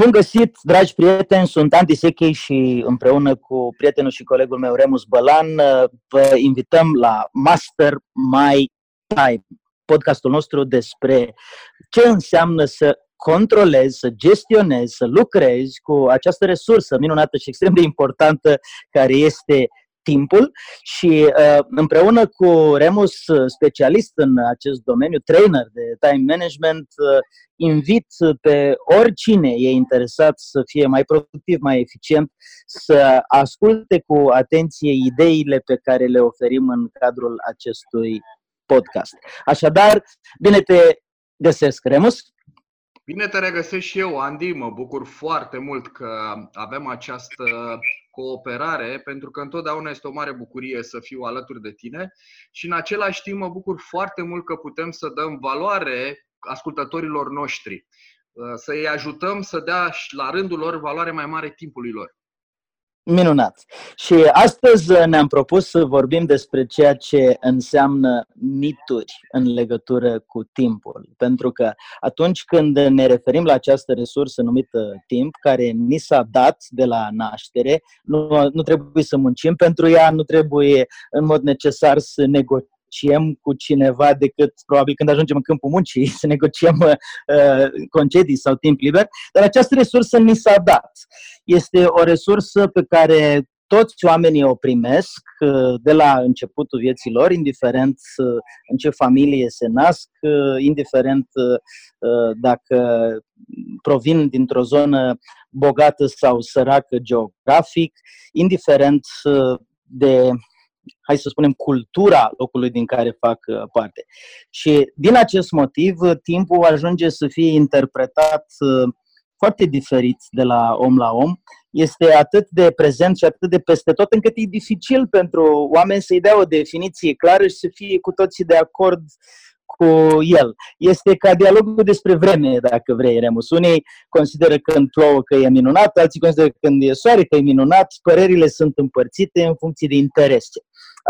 Bun găsit, dragi prieteni, sunt Andy Sechei și împreună cu prietenul și colegul meu Remus Bălan vă invităm la Master My Time podcastul nostru despre ce înseamnă să controlezi, să gestionezi, să lucrezi cu această resursă minunată și extrem de importantă care este timpul și uh, împreună cu Remus, specialist în acest domeniu, trainer de time management, uh, invit pe oricine e interesat să fie mai productiv, mai eficient, să asculte cu atenție ideile pe care le oferim în cadrul acestui podcast. Așadar, bine te găsesc, Remus. Bine te regăsesc și eu, Andy. Mă bucur foarte mult că avem această cooperare, pentru că întotdeauna este o mare bucurie să fiu alături de tine și în același timp mă bucur foarte mult că putem să dăm valoare ascultătorilor noștri, să îi ajutăm să dea la rândul lor valoare mai mare timpului lor. Minunat. Și astăzi ne-am propus să vorbim despre ceea ce înseamnă mituri în legătură cu timpul. Pentru că atunci când ne referim la această resursă numită timp, care ni s-a dat de la naștere, nu, nu trebuie să muncim pentru ea, nu trebuie în mod necesar să negociem negociem cu cineva decât probabil când ajungem în câmpul muncii, să negociem uh, concedii sau timp liber, dar această resursă ni s-a dat. Este o resursă pe care toți oamenii o primesc uh, de la începutul vieții lor, indiferent uh, în ce familie se nasc, uh, indiferent dacă provin dintr-o zonă bogată sau săracă geografic, indiferent de hai să spunem, cultura locului din care fac uh, parte. Și din acest motiv, uh, timpul ajunge să fie interpretat uh, foarte diferit de la om la om. Este atât de prezent și atât de peste tot, încât e dificil pentru oameni să-i dea o definiție clară și să fie cu toții de acord cu el. Este ca dialogul despre vreme, dacă vrei, Remus. Unii consideră când plouă că e minunat, alții consideră când e soare că e minunat, părerile sunt împărțite în funcție de interese.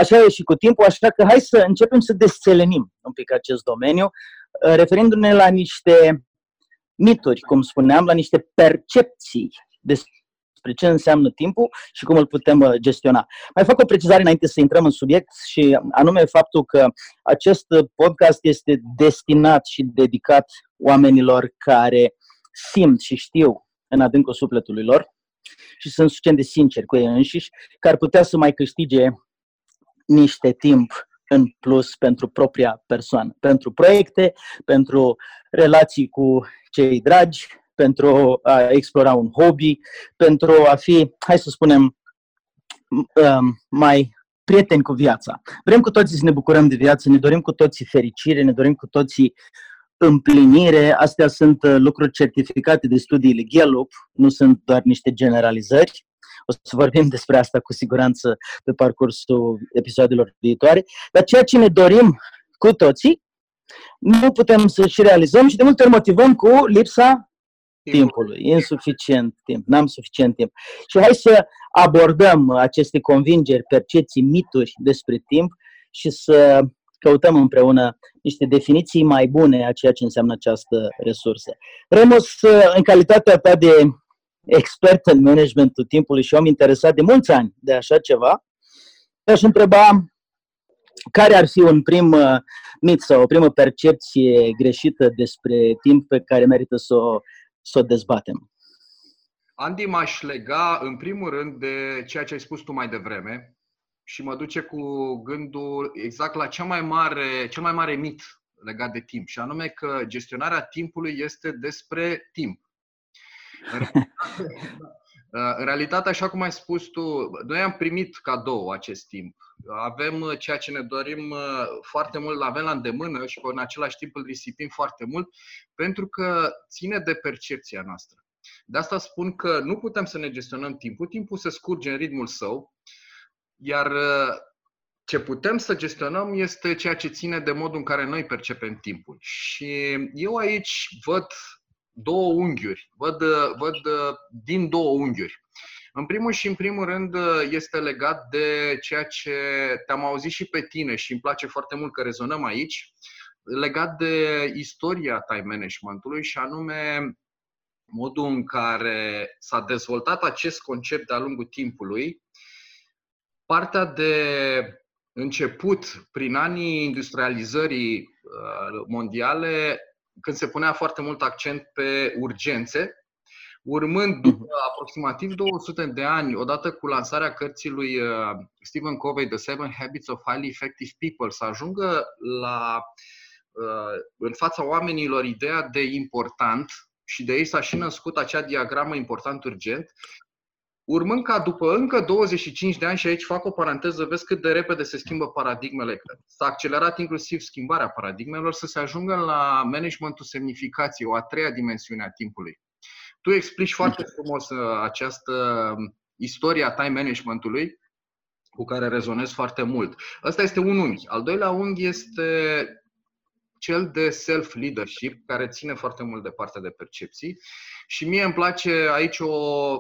Așa e și cu timpul, așa că hai să începem să desțelenim un pic acest domeniu, uh, referindu-ne la niște mituri, cum spuneam, la niște percepții despre ce înseamnă timpul și cum îl putem uh, gestiona. Mai fac o precizare înainte să intrăm în subiect și anume faptul că acest podcast este destinat și dedicat oamenilor care simt și știu în adâncul sufletului lor și sunt suficient de sinceri cu ei înșiși, că ar putea să mai câștige niște timp în plus pentru propria persoană, pentru proiecte, pentru relații cu cei dragi, pentru a explora un hobby, pentru a fi, hai să spunem, um, mai prieteni cu viața. Vrem cu toții să ne bucurăm de viață, ne dorim cu toții fericire, ne dorim cu toții împlinire. Astea sunt uh, lucruri certificate de studiile Gallup, nu sunt doar niște generalizări. O să vorbim despre asta cu siguranță pe parcursul episoadelor viitoare. Dar ceea ce ne dorim cu toții, nu putem să și realizăm și de multe ori motivăm cu lipsa timpului. Insuficient timp, n-am suficient timp. Și hai să abordăm aceste convingeri, percepții, mituri despre timp și să căutăm împreună niște definiții mai bune a ceea ce înseamnă această resursă. Remus, în calitatea ta de expert în managementul timpului și om interesat de mulți ani de așa ceva, aș întreba care ar fi un prim uh, mit sau o primă percepție greșită despre timp pe care merită să o, să o dezbatem? Andy, m-aș lega în primul rând de ceea ce ai spus tu mai devreme și mă duce cu gândul exact la cea mai mare, cel mai mare mit legat de timp și anume că gestionarea timpului este despre timp. Uh, în realitate, așa cum ai spus tu, noi am primit cadou acest timp. Avem uh, ceea ce ne dorim uh, foarte mult, avem la îndemână și în același timp îl risipim foarte mult, pentru că ține de percepția noastră. De asta spun că nu putem să ne gestionăm timpul, timpul se scurge în ritmul său, iar ce putem să gestionăm este ceea ce ține de modul în care noi percepem timpul. Și eu aici văd două unghiuri, văd, văd din două unghiuri. În primul și în primul rând este legat de ceea ce te-am auzit și pe tine și îmi place foarte mult că rezonăm aici, legat de istoria time managementului și anume modul în care s-a dezvoltat acest concept de-a lungul timpului, partea de început prin anii industrializării uh, mondiale, când se punea foarte mult accent pe urgențe, urmând mhm. după aproximativ 200 de ani, odată cu lansarea cărții lui uh, Stephen Covey, The Seven Habits of Highly Effective People, să ajungă la, uh, în fața oamenilor ideea de important și de ei s-a și născut acea diagramă important-urgent, urmând ca după încă 25 de ani, și aici fac o paranteză, vezi cât de repede se schimbă paradigmele, s-a accelerat inclusiv schimbarea paradigmelor, să se ajungă la managementul semnificației, o a treia dimensiune a timpului. Tu explici foarte frumos uh, această um, istoria time managementului, cu care rezonez foarte mult. Ăsta este un unghi. Al doilea unghi este cel de self-leadership, care ține foarte mult de partea de percepții. Și mie îmi place aici o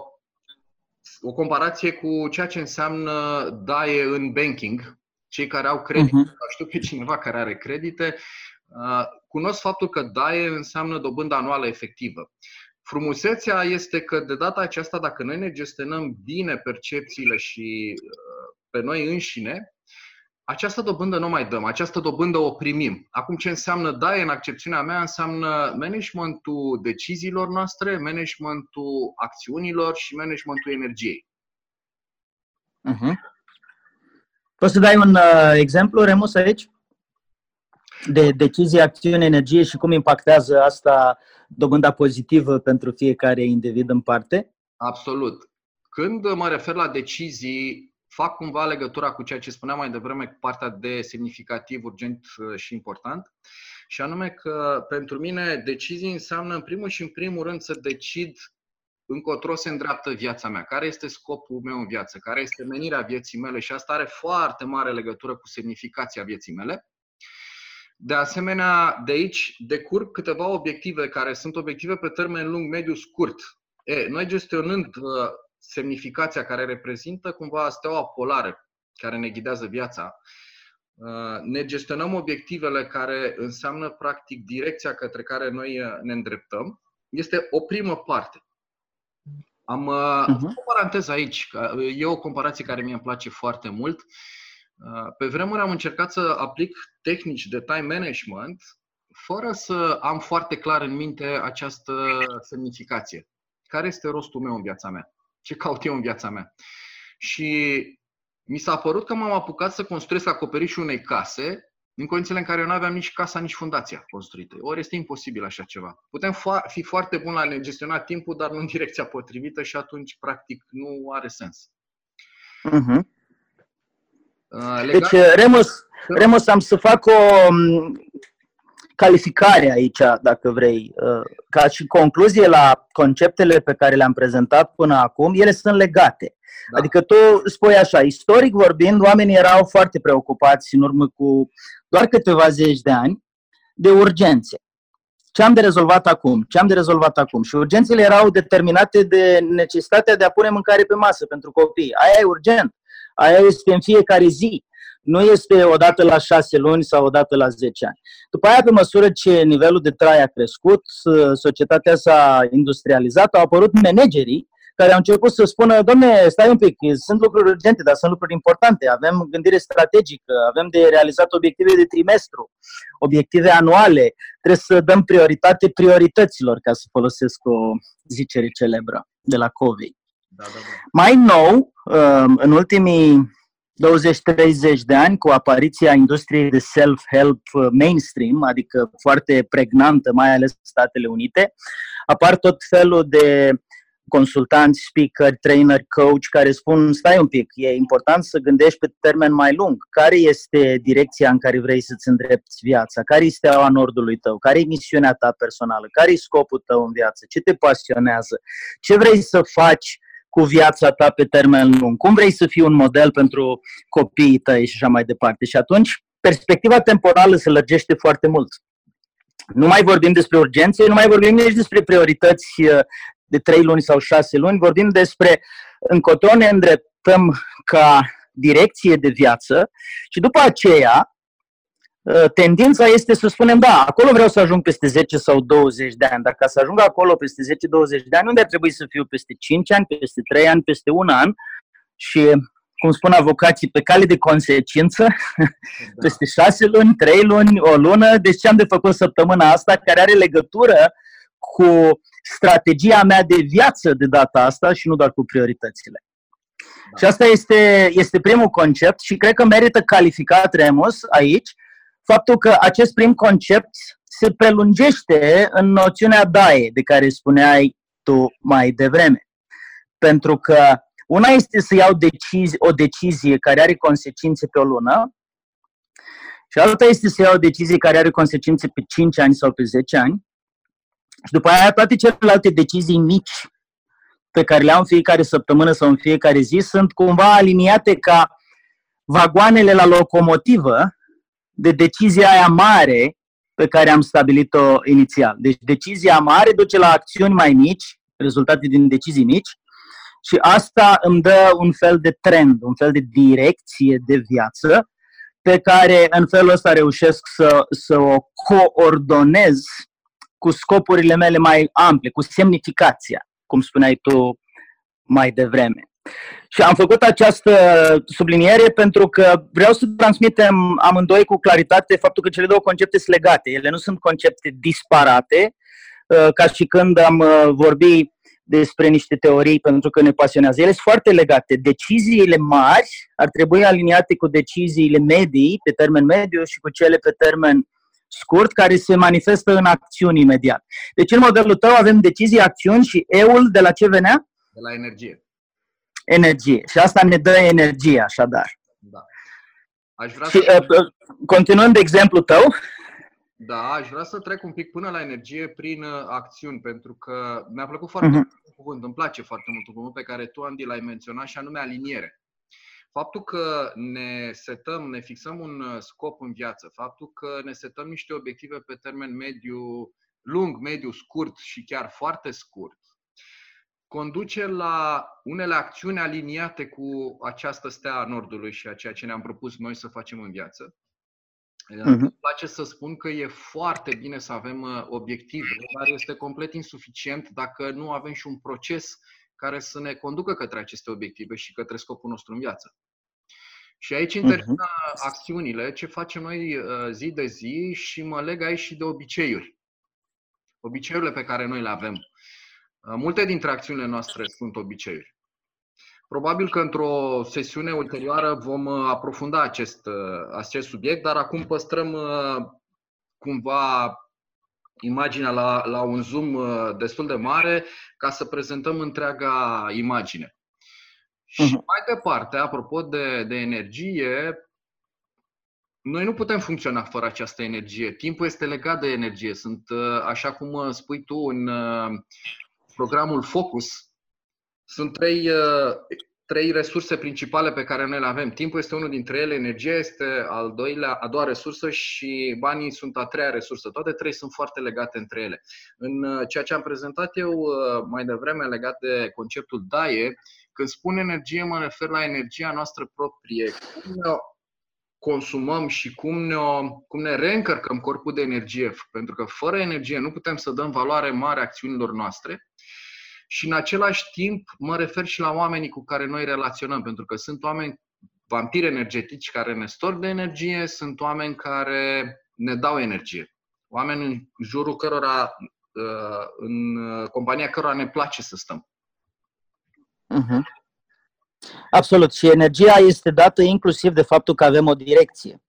o comparație cu ceea ce înseamnă DAE în banking. Cei care au credite, uh-huh. știu pe cineva care are credite, uh, cunosc faptul că DAE înseamnă dobândă anuală efectivă. Frumusețea este că de data aceasta, dacă noi ne gestionăm bine percepțiile și uh, pe noi înșine, această dobândă nu mai dăm, această dobândă o primim. Acum ce înseamnă DAE în accepțiunea mea înseamnă managementul deciziilor noastre, managementul acțiunilor și managementul energiei. Uh-huh. Poți să dai un uh, exemplu, Remus, aici? De decizie, acțiune, energie și cum impactează asta dobânda pozitivă pentru fiecare individ în parte? Absolut. Când mă refer la decizii, fac cumva legătura cu ceea ce spuneam mai devreme cu partea de semnificativ, urgent uh, și important. Și anume că pentru mine decizii înseamnă în primul și în primul rând să decid încotro se îndreaptă viața mea, care este scopul meu în viață, care este menirea vieții mele și asta are foarte mare legătură cu semnificația vieții mele. De asemenea, de aici decurg câteva obiective care sunt obiective pe termen lung, mediu, scurt. E, noi gestionând uh, semnificația care reprezintă cumva steaua polară care ne ghidează viața. Uh, ne gestionăm obiectivele care înseamnă practic direcția către care noi uh, ne îndreptăm. Este o primă parte. Am uh-huh. o paranteză aici. E o comparație care mie îmi place foarte mult. Pe vremuri am încercat să aplic tehnici de time management fără să am foarte clar în minte această semnificație. Care este rostul meu în viața mea? Ce caut eu în viața mea. Și mi s-a părut că m-am apucat să construiesc acoperișul unei case în condițiile în care eu nu aveam nici casa, nici fundația construită. Ori este imposibil așa ceva. Putem fi foarte buni la ne gestiona timpul, dar nu în direcția potrivită și atunci, practic, nu are sens. Uh-huh. Legat... Deci, Remus, Remus, am să fac o calificare aici, dacă vrei. Uh, ca și concluzie la conceptele pe care le-am prezentat până acum, ele sunt legate. Da. Adică tu spui așa, istoric vorbind, oamenii erau foarte preocupați în urmă cu doar câteva zeci de ani de urgențe. Ce am de rezolvat acum? Ce am de rezolvat acum? Și urgențele erau determinate de necesitatea de a pune mâncare pe masă pentru copii. Aia e urgent. Aia este în fiecare zi nu este odată la șase luni sau odată la zece ani. După aia, pe măsură ce nivelul de trai a crescut, societatea s-a industrializat, au apărut managerii care au început să spună, domne, stai un pic, sunt lucruri urgente, dar sunt lucruri importante, avem gândire strategică, avem de realizat obiective de trimestru, obiective anuale, trebuie să dăm prioritate priorităților, ca să folosesc o zicere celebră de la Covey. Da, da, da. Mai nou, um, în ultimii 20-30 de ani, cu apariția industriei de self-help uh, mainstream, adică foarte pregnantă, mai ales în Statele Unite, apar tot felul de consultanți, speaker, trainer, coach care spun stai un pic, e important să gândești pe termen mai lung. Care este direcția în care vrei să-ți îndrepti viața? Care este steaua nordului tău? Care e misiunea ta personală? Care e scopul tău în viață? Ce te pasionează? Ce vrei să faci cu viața ta pe termen lung? Cum vrei să fii un model pentru copiii tăi și așa mai departe? Și atunci perspectiva temporală se lărgește foarte mult. Nu mai vorbim despre urgențe, nu mai vorbim nici despre priorități uh, de trei luni sau șase luni, vorbim despre încotro ne îndreptăm ca direcție de viață și după aceea uh, tendința este să spunem, da, acolo vreau să ajung peste 10 sau 20 de ani, Dacă să ajung acolo peste 10-20 de ani, unde ar trebui să fiu peste 5 ani, peste 3 ani, peste un an și cum spun avocații, pe cale de consecință, da. peste șase luni, trei luni, o lună. Deci ce am de făcut săptămâna asta, care are legătură cu strategia mea de viață de data asta și nu doar cu prioritățile. Da. Și asta este, este primul concept și cred că merită calificat Remus aici faptul că acest prim concept se prelungește în noțiunea DAE de care spuneai tu mai devreme. Pentru că una este să iau decizi, o decizie care are consecințe pe o lună și alta este să iau o decizie care are consecințe pe 5 ani sau pe 10 ani. Și după aia toate celelalte decizii mici pe care le am în fiecare săptămână sau în fiecare zi sunt cumva aliniate ca vagoanele la locomotivă de decizia aia mare pe care am stabilit-o inițial. Deci decizia mare duce la acțiuni mai mici, rezultate din decizii mici, și asta îmi dă un fel de trend, un fel de direcție de viață pe care în felul ăsta reușesc să, să o coordonez cu scopurile mele mai ample, cu semnificația, cum spuneai tu mai devreme. Și am făcut această subliniere pentru că vreau să transmitem amândoi cu claritate faptul că cele două concepte sunt legate. Ele nu sunt concepte disparate, uh, ca și când am uh, vorbit despre niște teorii pentru că ne pasionează. Ele sunt foarte legate. Deciziile mari ar trebui aliniate cu deciziile medii, pe termen mediu, și cu cele pe termen scurt, care se manifestă în acțiuni imediat. Deci, în modelul tău avem decizii, acțiuni și eul de la ce venea? De la energie. Energie. Și asta ne dă energie, așadar. Da. Aș vrea și, să... uh, continuând exemplu tău, da, aș vrea să trec un pic până la energie prin uh, acțiuni, pentru că mi-a plăcut foarte uh-huh. mult cuvânt, îmi place foarte mult un cuvânt pe care tu, Andy, l-ai menționat și anume aliniere. Faptul că ne setăm, ne fixăm un uh, scop în viață, faptul că ne setăm niște obiective pe termen mediu, lung, mediu, scurt și chiar foarte scurt, conduce la unele acțiuni aliniate cu această stea a Nordului și a ceea ce ne-am propus noi să facem în viață. Uh-huh. Îmi place să spun că e foarte bine să avem uh, obiective, dar este complet insuficient dacă nu avem și un proces care să ne conducă către aceste obiective și către scopul nostru în viață. Și aici intervin uh-huh. acțiunile, ce facem noi uh, zi de zi și mă leg aici și de obiceiuri. Obiceiurile pe care noi le avem. Multe dintre acțiunile noastre sunt obiceiuri. Probabil că într-o sesiune ulterioară vom uh, aprofunda acest, uh, acest subiect, dar acum păstrăm uh, cumva imaginea la, la un zoom destul de mare ca să prezentăm întreaga imagine. Și uh-huh. mai departe, apropo de, de energie, noi nu putem funcționa fără această energie. Timpul este legat de energie. Sunt, așa cum spui tu în programul Focus, sunt trei, uh, trei resurse principale pe care noi le avem. Timpul este unul dintre ele, energia este al doilea, a doua resursă și banii sunt a treia resursă. Toate trei sunt foarte legate între ele. În uh, ceea ce am prezentat eu uh, mai devreme legat de conceptul DAE, când spun energie, mă refer la energia noastră proprie. Cum ne consumăm și cum ne, cum ne reîncărcăm corpul de energie. Pentru că fără energie nu putem să dăm valoare mare acțiunilor noastre și în același timp mă refer și la oamenii cu care noi relaționăm, pentru că sunt oameni vampiri energetici care ne storc de energie, sunt oameni care ne dau energie. Oameni în jurul cărora, uh, în compania cărora ne place să stăm. Uh-huh. Absolut. Și energia este dată inclusiv de faptul că avem o direcție.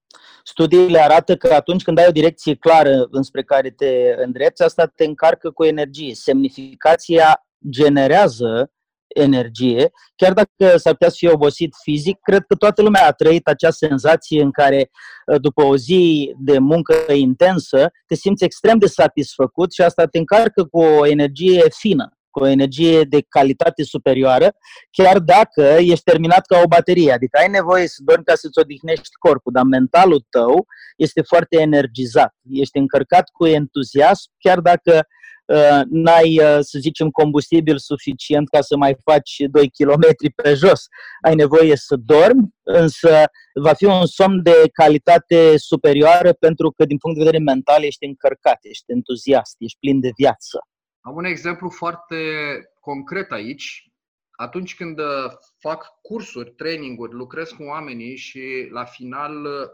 Studiile arată că atunci când ai o direcție clară înspre care te îndrepți, asta te încarcă cu energie. Semnificația generează energie, chiar dacă s-ar putea să fie obosit fizic, cred că toată lumea a trăit acea senzație în care uh, după o zi de muncă intensă te simți extrem de satisfăcut și asta te încarcă cu o energie fină cu o energie de calitate superioară, chiar dacă ești terminat ca o baterie. Adică ai nevoie să dormi ca să-ți odihnești corpul, dar mentalul tău este foarte energizat. Ești încărcat cu entuziasm, chiar dacă uh, n-ai, uh, să zicem, combustibil suficient ca să mai faci 2 km pe jos. Ai nevoie să dormi, însă va fi un somn de calitate superioară pentru că, din punct de vedere mental, ești încărcat, ești entuziast, ești plin de viață. Am un exemplu foarte concret aici. Atunci când uh, fac cursuri, traininguri, lucrez cu oamenii și la final uh,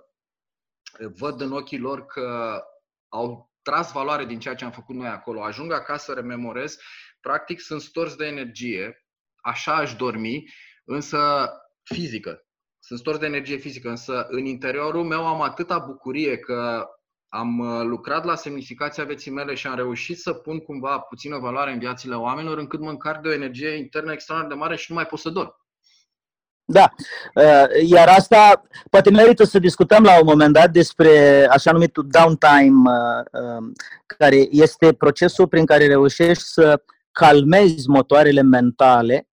văd în ochii lor că au tras valoare din ceea ce am făcut noi acolo, ajung acasă, rememorez, practic sunt stors de energie, așa aș dormi, însă fizică. Sunt stors de energie fizică, însă în interiorul meu am atâta bucurie că am uh, lucrat la semnificația vieții mele și am reușit să pun cumva puțină valoare în viațile oamenilor, încât mă încarc de o energie internă extraordinar de mare și nu mai pot să dorm. Da, uh, iar asta poate merită să discutăm la un moment dat despre așa numitul downtime, uh, um, care este procesul prin care reușești să calmezi motoarele mentale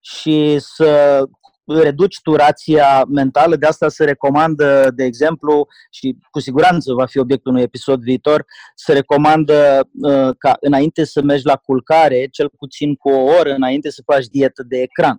și să reduci turația mentală, de asta se recomandă, de exemplu, și cu siguranță va fi obiectul unui episod viitor, se recomandă uh, ca înainte să mergi la culcare, cel puțin cu o oră înainte să faci dietă de ecran.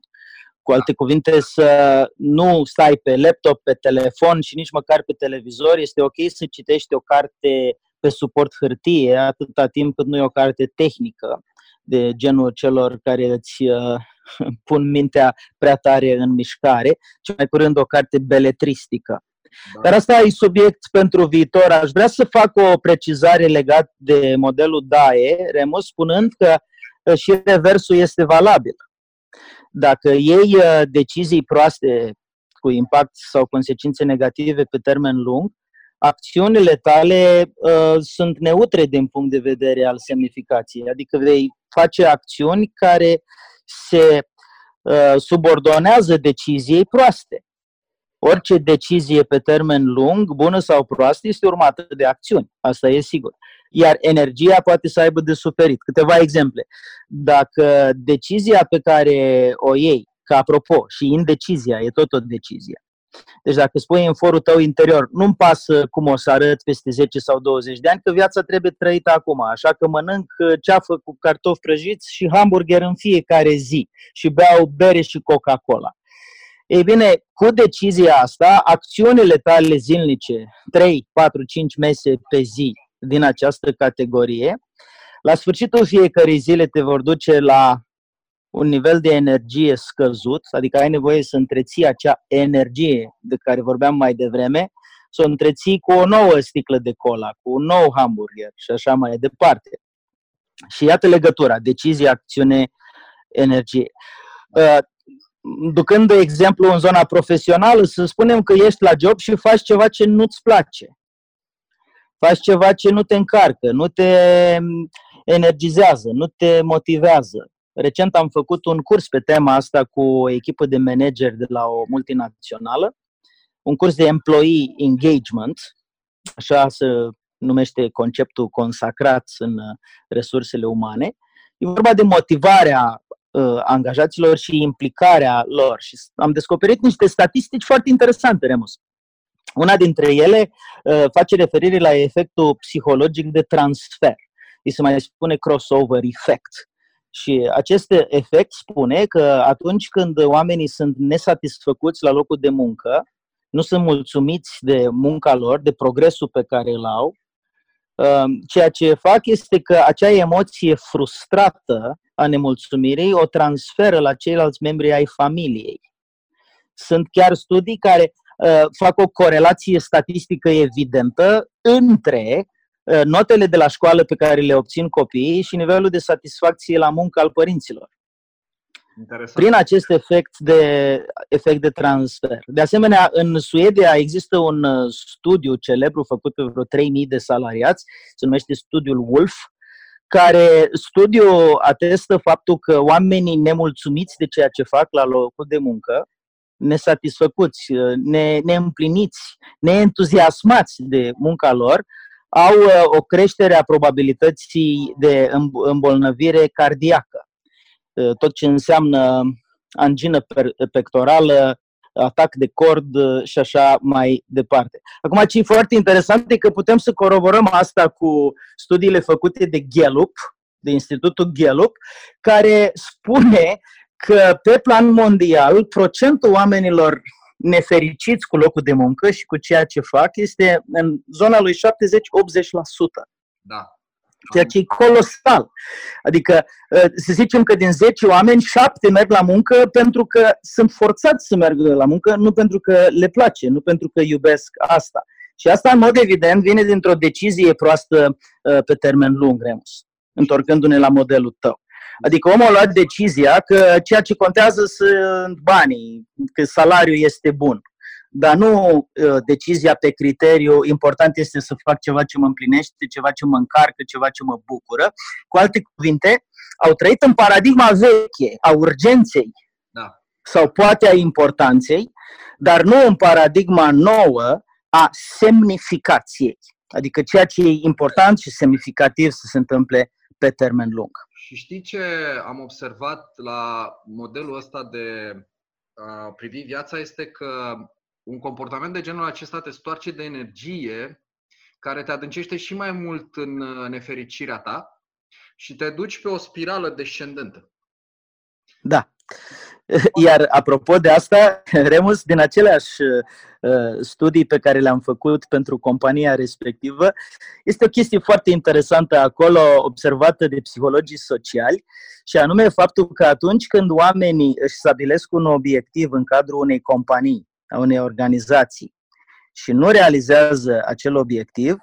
Cu alte cuvinte, să nu stai pe laptop, pe telefon și nici măcar pe televizor. Este ok să citești o carte pe suport hârtie, atâta timp cât nu e o carte tehnică de genul celor care îți uh, pun mintea prea tare în mișcare, ci mai curând o carte beletristică. Da. Dar asta e subiect pentru viitor. Aș vrea să fac o precizare legat de modelul DAE, Remus, spunând că uh, și reversul este valabil. Dacă iei uh, decizii proaste cu impact sau consecințe negative pe termen lung, acțiunile tale uh, sunt neutre din punct de vedere al semnificației. Adică vei face acțiuni care se uh, subordonează deciziei proaste. Orice decizie pe termen lung, bună sau proastă, este urmată de acțiuni. Asta e sigur. Iar energia poate să aibă de suferit. Câteva exemple. Dacă decizia pe care o iei, ca apropo, și indecizia e tot o decizie, deci dacă spui în forul tău interior, nu-mi pasă cum o să arăt peste 10 sau 20 de ani, că viața trebuie trăită acum, așa că mănânc uh, ceafă cu cartofi prăjiți și hamburger în fiecare zi și beau bere și Coca-Cola. Ei bine, cu decizia asta, acțiunile tale zilnice, 3, 4, 5 mese pe zi din această categorie, la sfârșitul fiecarei zile te vor duce la un nivel de energie scăzut, adică ai nevoie să întreții acea energie de care vorbeam mai devreme, să o întreții cu o nouă sticlă de cola, cu un nou hamburger și așa mai departe. Și iată legătura, decizie, acțiune, energie. Uh, ducând de exemplu în zona profesională, să spunem că ești la job și faci ceva ce nu-ți place. Faci ceva ce nu te încarcă, nu te energizează, nu te motivează. Recent am făcut un curs pe tema asta cu o echipă de manageri de la o multinațională, un curs de employee engagement, așa se numește conceptul consacrat în uh, resursele umane. E vorba de motivarea uh, angajaților și implicarea lor. Și am descoperit niște statistici foarte interesante, Remus. Una dintre ele uh, face referire la efectul psihologic de transfer. Îi se mai spune crossover effect. Și acest efect spune că atunci când oamenii sunt nesatisfăcuți la locul de muncă, nu sunt mulțumiți de munca lor, de progresul pe care îl au, um, ceea ce fac este că acea emoție frustrată a nemulțumirii o transferă la ceilalți membri ai familiei. Sunt chiar studii care uh, fac o corelație statistică evidentă între Uh, notele de la școală pe care le obțin copiii și nivelul de satisfacție la muncă al părinților. Interesant. Prin acest efect de, efect de transfer. De asemenea, în Suedia există un uh, studiu celebru făcut pe vreo 3000 de salariați, se numește studiul Wolf, care studiul atestă faptul că oamenii nemulțumiți de ceea ce fac la locul de muncă, nesatisfăcuți, ne, neîmpliniți, neentuziasmați de munca lor, au uh, o creștere a probabilității de îmbolnăvire cardiacă. Uh, tot ce înseamnă angină pectorală, atac de cord uh, și așa mai departe. Acum, ce e foarte interesant e că putem să coroborăm asta cu studiile făcute de Gallup, de Institutul Gallup, care spune că pe plan mondial procentul oamenilor nefericiți cu locul de muncă și cu ceea ce fac este în zona lui 70-80%. Da. Ceea ce e colosal. Adică ă, să zicem că din 10 oameni, 7 merg la muncă pentru că sunt forțați să meargă la muncă, nu pentru că le place, nu pentru că iubesc asta. Și asta, în mod evident, vine dintr-o decizie proastă ă, pe termen lung, Remus, întorcându-ne la modelul tău. Adică omul a luat decizia că ceea ce contează sunt banii, că salariul este bun. Dar nu uh, decizia pe criteriu, important este să fac ceva ce mă împlinește, ceva ce mă încarcă, ceva ce mă bucură. Cu alte cuvinte, au trăit în paradigma veche a urgenței da. sau poate a importanței, dar nu în paradigma nouă a semnificației. Adică ceea ce e important și semnificativ să se întâmple pe termen lung. Și știi ce am observat la modelul ăsta de a privi viața este că un comportament de genul acesta te stoarce de energie care te adâncește și mai mult în nefericirea ta și te duci pe o spirală descendentă. Da. Iar apropo de asta, Remus, din aceleași uh, studii pe care le-am făcut pentru compania respectivă, este o chestie foarte interesantă acolo, observată de psihologii sociali, și anume faptul că atunci când oamenii își stabilesc un obiectiv în cadrul unei companii, a unei organizații, și nu realizează acel obiectiv,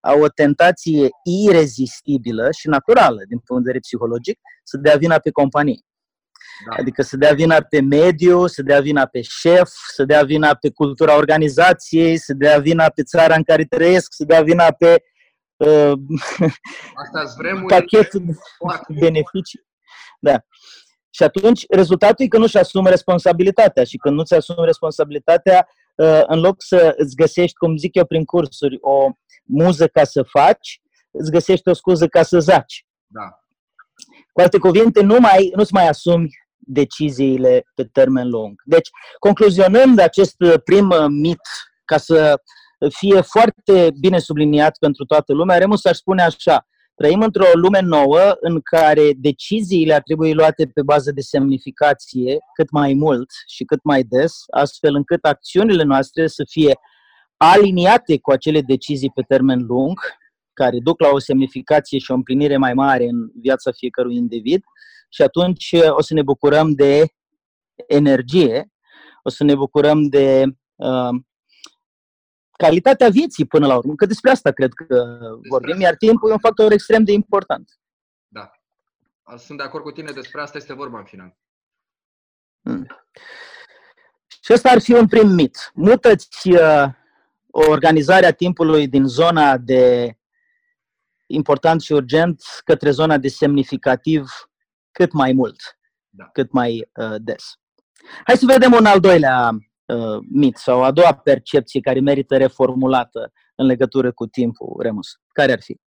au o tentație irezistibilă și naturală, din punct de vedere psihologic, să dea vina pe companie. Da. Adică să dea vina pe mediu, să dea vina pe șef, să dea vina pe cultura organizației, să dea vina pe țara în care trăiesc, să dea vina pe uh, pachetul de beneficii. Da. Și atunci rezultatul e că nu-și asumă responsabilitatea și când nu-ți asumi responsabilitatea, uh, în loc să îți găsești, cum zic eu prin cursuri, o muză ca să faci, îți găsești o scuză ca să zaci. Da. Cu alte cuvinte, nu mai, nu-ți mai asumi deciziile pe termen lung. Deci, concluzionând acest prim mit, ca să fie foarte bine subliniat pentru toată lumea, Remus aș spune așa, trăim într-o lume nouă în care deciziile ar trebui luate pe bază de semnificație cât mai mult și cât mai des, astfel încât acțiunile noastre să fie aliniate cu acele decizii pe termen lung, care duc la o semnificație și o împlinire mai mare în viața fiecărui individ și atunci uh, o să ne bucurăm de energie, o să ne bucurăm de uh, calitatea vieții până la urmă, că despre asta cred că despre vorbim, iar timpul e un factor extrem de important. Da. Sunt de acord cu tine, despre asta este vorba în final. Hmm. Și ăsta ar fi un prim mit. Mută-ți uh, o organizare a timpului din zona de important și urgent către zona de semnificativ cât mai mult, da. cât mai uh, des. Hai să vedem un al doilea uh, mit sau a doua percepție care merită reformulată în legătură cu timpul, Remus. Care ar fi?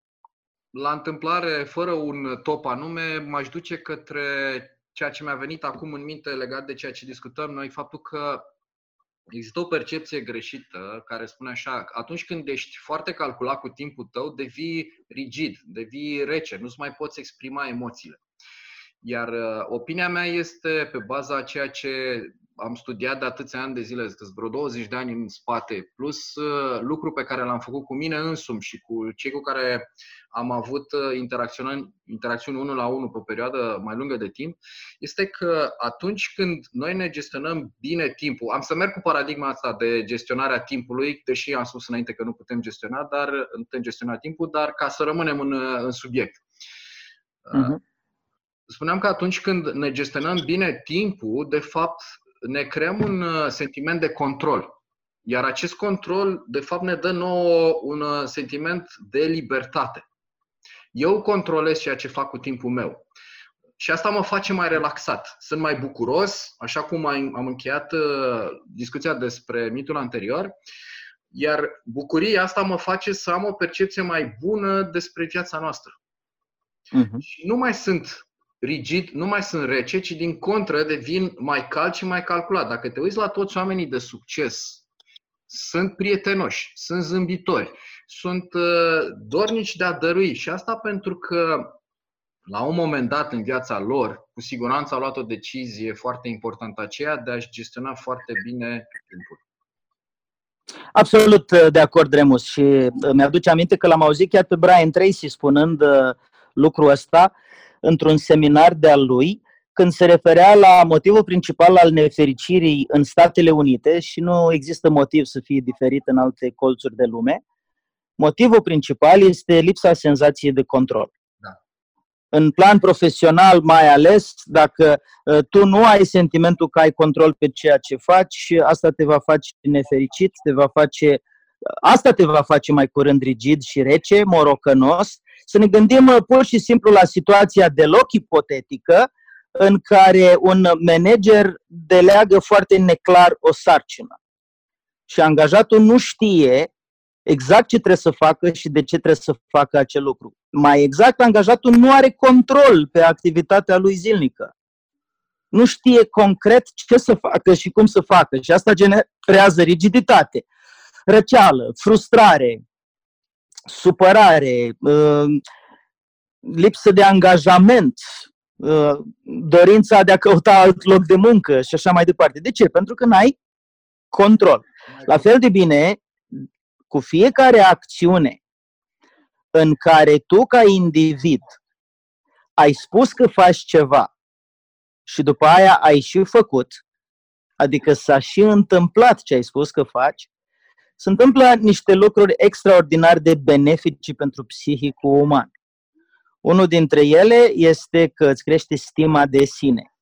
La întâmplare, fără un top anume, m-aș duce către ceea ce mi-a venit acum în minte legat de ceea ce discutăm noi, faptul că există o percepție greșită care spune așa, atunci când ești foarte calculat cu timpul tău, devii rigid, devii rece, nu-ți mai poți exprima emoțiile. Iar uh, opinia mea este pe baza a ceea ce am studiat de atâția ani de zile, că vreo 20 de ani în spate, plus uh, lucru pe care l-am făcut cu mine însumi și cu cei cu care am avut uh, interacțiuni, interacțiuni unul la unul pe o perioadă mai lungă de timp, este că atunci când noi ne gestionăm bine timpul, am să merg cu paradigma asta de gestionarea timpului, deși am spus înainte că nu putem gestiona, dar nu putem gestiona timpul, dar ca să rămânem în, în subiect. Uh-huh spuneam că atunci când ne gestionăm bine timpul, de fapt, ne creăm un uh, sentiment de control. Iar acest control, de fapt, ne dă nouă un uh, sentiment de libertate. Eu controlez ceea ce fac cu timpul meu. Și asta mă face mai relaxat. Sunt mai bucuros, așa cum am încheiat uh, discuția despre mitul anterior, iar bucuria asta mă face să am o percepție mai bună despre viața noastră. Uh-huh. Și nu mai sunt rigid, nu mai sunt rece, ci din contră devin mai cald și mai calculat. Dacă te uiți la toți oamenii de succes, sunt prietenoși, sunt zâmbitori, sunt uh, dornici de a dărui. Și asta pentru că la un moment dat în viața lor, cu siguranță au luat o decizie foarte importantă aceea de a-și gestiona foarte bine timpul. Absolut uh, de acord, Remus. Și uh, mi-aduce aminte că l-am auzit chiar pe Brian Tracy spunând lucrul ăsta într-un seminar de-al lui, când se referea la motivul principal al nefericirii în Statele Unite și nu există motiv să fie diferit în alte colțuri de lume, motivul principal este lipsa senzației de control. Da. În plan profesional, mai ales, dacă uh, tu nu ai sentimentul că ai control pe ceea ce faci, asta te va face nefericit, te va face, asta te va face mai curând rigid și rece, morocănos. Să ne gândim uh, pur și simplu la situația deloc ipotetică în care un manager deleagă foarte neclar o sarcină și angajatul nu știe exact ce trebuie să facă și de ce trebuie să facă acel lucru. Mai exact, angajatul nu are control pe activitatea lui zilnică. Nu știe concret ce să facă și cum să facă și asta generează rigiditate, răceală, frustrare, supărare, uh, lipsă de angajament, Uh, dorința de a căuta alt loc de muncă și așa mai departe. De ce? Pentru că n-ai control. La fel de bine, cu fiecare acțiune în care tu, ca individ, ai spus că faci ceva și după aia ai și făcut, adică s-a și întâmplat ce ai spus că faci, se întâmplă niște lucruri extraordinar de benefici pentru psihicul uman. Unul dintre ele este că îți crește stima de sine.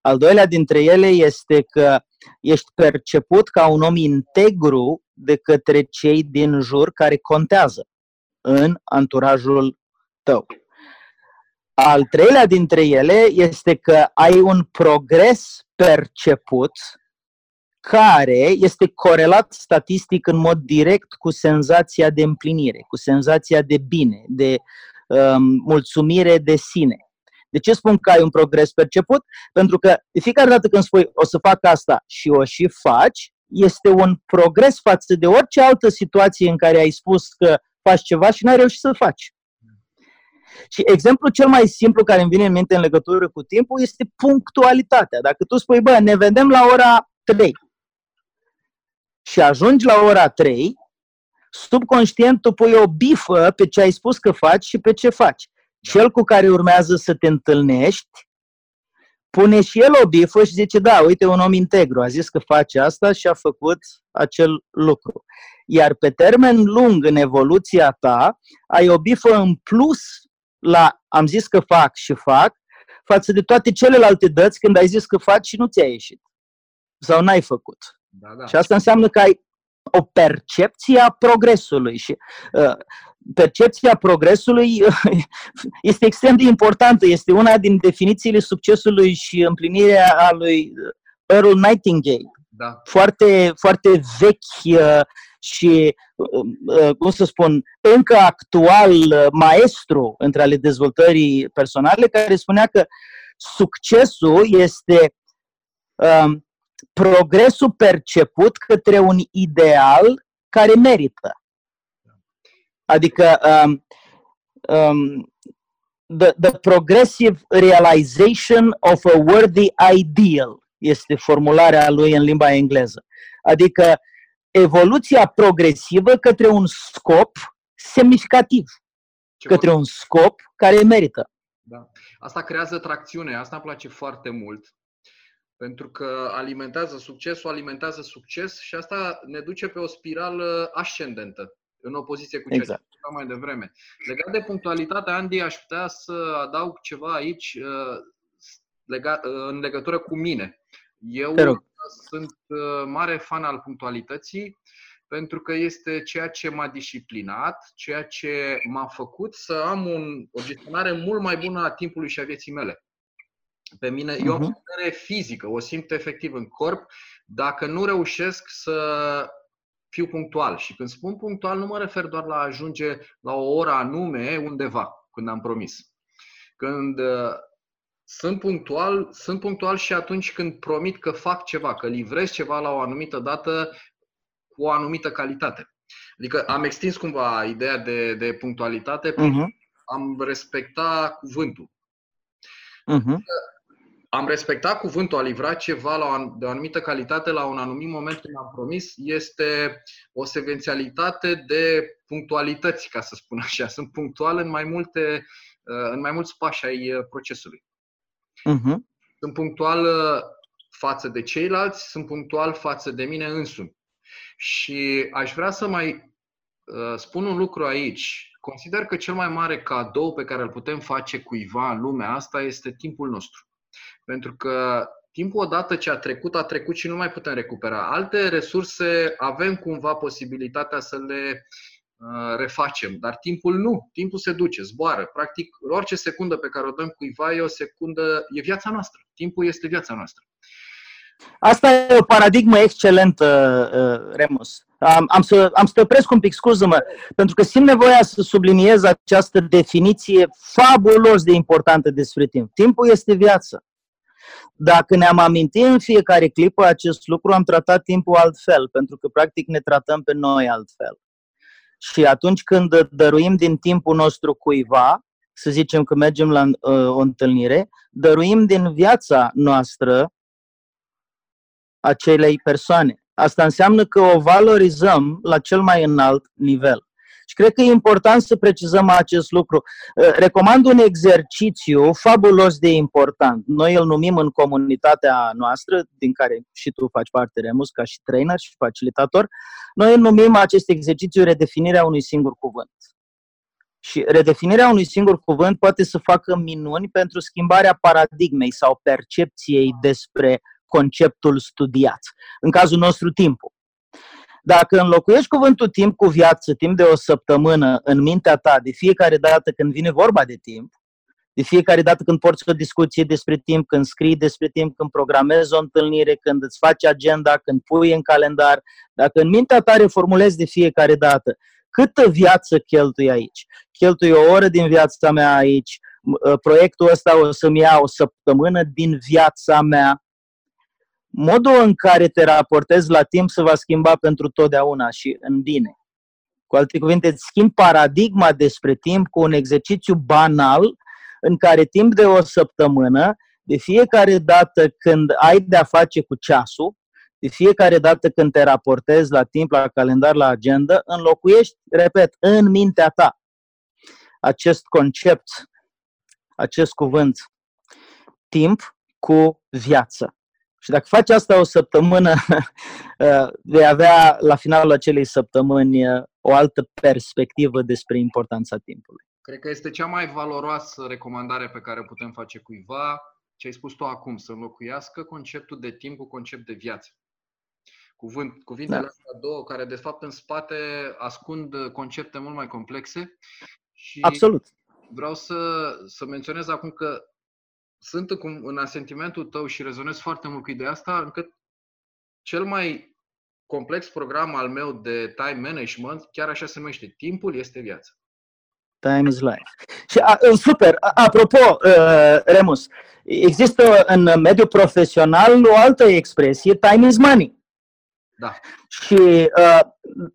Al doilea dintre ele este că ești perceput ca un om integru de către cei din jur care contează în anturajul tău. Al treilea dintre ele este că ai un progres perceput care este corelat statistic în mod direct cu senzația de împlinire, cu senzația de bine, de Um, mulțumire de sine. De ce spun că ai un progres perceput? Pentru că de fiecare dată când spui o să fac asta și o și faci, este un progres față de orice altă situație în care ai spus că faci ceva și n-ai reușit să faci. Și exemplul cel mai simplu care îmi vine în minte în legătură cu timpul este punctualitatea. Dacă tu spui, bă, ne vedem la ora 3 și ajungi la ora 3, subconștient tu pui o bifă pe ce ai spus că faci și pe ce faci. Da. Cel cu care urmează să te întâlnești pune și el o bifă și zice, da, uite, un om integru, a zis că face asta și a făcut acel lucru. Iar pe termen lung, în evoluția ta, ai o bifă în plus la am zis că fac și fac, față de toate celelalte dăți când ai zis că faci și nu ți-a ieșit. Sau n-ai făcut. Da, da. Și asta înseamnă că ai o percepție a progresului și uh, percepția progresului uh, este extrem de importantă, este una din definițiile succesului și împlinirea a lui Earl Nightingale. Da. Foarte, foarte vechi uh, și, cum să spun, încă actual maestru între ale dezvoltării personale, care spunea că succesul este um, progresul perceput către un ideal care merită. Adică um, um, the, the progressive realization of a worthy ideal este formularea lui în limba engleză. Adică evoluția progresivă către un scop semnificativ, Ce către un scop care merită. Da. Asta creează tracțiune, asta îmi place foarte mult. Pentru că alimentează succesul, alimentează succes și asta ne duce pe o spirală ascendentă, în opoziție cu ceea exact. ce spuneam mai devreme. Legat de punctualitate, Andy, aș putea să adaug ceva aici uh, legat, uh, în legătură cu mine. Eu sunt uh, mare fan al punctualității pentru că este ceea ce m-a disciplinat, ceea ce m-a făcut să am un, o gestionare mult mai bună a timpului și a vieții mele. Pe mine, uh-huh. eu am o mhm. fizică, o simt efectiv în corp, dacă nu reușesc să fiu punctual. Și când spun punctual, nu mă refer doar la a ajunge la o oră anume undeva, când am promis. Când uh, sunt punctual, sunt punctual și atunci când promit că fac ceva, că livrez ceva la o anumită dată cu o anumită calitate. Adică am extins cumva ideea de, de punctualitate, uh-huh. am respectat cuvântul. Uh-huh am respectat cuvântul, a livra ceva la o, de o anumită calitate la un anumit moment când am promis, este o sevențialitate de punctualități, ca să spun așa. Sunt punctual în mai multe, uh, în mai mulți pași ai uh, procesului. Uh-huh. Sunt punctual uh, față de ceilalți, sunt punctual față de mine însumi. Și aș vrea să mai spun un lucru aici. Consider că cel mai mare cadou pe care îl putem face cuiva în lumea asta este timpul nostru. Pentru că timpul odată ce a trecut, a trecut și nu mai putem recupera. Alte resurse avem cumva posibilitatea să le uh, refacem, dar timpul nu. Timpul se duce, zboară. Practic, orice secundă pe care o dăm cuiva e o secundă, e viața noastră. Timpul este viața noastră. Asta e o paradigmă excelentă, uh, Remus. Am, am, să, am să te opresc un pic, scuză-mă, pentru că simt nevoia să subliniez această definiție fabulos de importantă despre timp. Timpul este viață. Dacă ne-am amintit în fiecare clipă acest lucru, am tratat timpul altfel, pentru că practic ne tratăm pe noi altfel. Și atunci când dăruim din timpul nostru cuiva, să zicem că mergem la uh, o întâlnire, dăruim din viața noastră acelei persoane. Asta înseamnă că o valorizăm la cel mai înalt nivel. Și cred că e important să precizăm acest lucru. Uh, recomand un exercițiu fabulos de important. Noi îl numim în comunitatea noastră, din care și tu faci parte, Remus, ca și trainer și facilitator, noi îl numim acest exercițiu redefinirea unui singur cuvânt. Și redefinirea unui singur cuvânt poate să facă minuni pentru schimbarea paradigmei sau percepției despre conceptul studiat. În cazul nostru, timpul. Dacă înlocuiești cuvântul timp cu viață timp de o săptămână în mintea ta, de fiecare dată când vine vorba de timp, de fiecare dată când porți o discuție despre timp, când scrii despre timp, când programezi o întâlnire, când îți faci agenda, când pui în calendar, dacă în mintea ta reformulezi de fiecare dată câtă viață cheltui aici, cheltui o oră din viața mea aici, proiectul ăsta o să-mi ia o săptămână din viața mea, modul în care te raportezi la timp se va schimba pentru totdeauna și în bine. Cu alte cuvinte, îți schimbi paradigma despre timp cu un exercițiu banal în care timp de o săptămână, de fiecare dată când ai de-a face cu ceasul, de fiecare dată când te raportezi la timp, la calendar, la agenda, înlocuiești, repet, în mintea ta acest concept, acest cuvânt, timp cu viață. Și dacă faci asta o săptămână, uh, vei avea la finalul acelei săptămâni uh, o altă perspectivă despre importanța timpului. Cred că este cea mai valoroasă recomandare pe care o putem face cuiva, ce ai spus tu acum, să înlocuiască conceptul de timp cu concept de viață. Cuvânt, cuvintele da. astea două, care de fapt în spate ascund concepte mult mai complexe. Și Absolut. Vreau să, să menționez acum că sunt în, în asentimentul tău și rezonez foarte mult cu ideea asta, încât cel mai complex program al meu de time management, chiar așa se numește, timpul este viața. Time is life. Și a, super, apropo, uh, Remus, există în mediul profesional o altă expresie, time is money. Da. Și uh,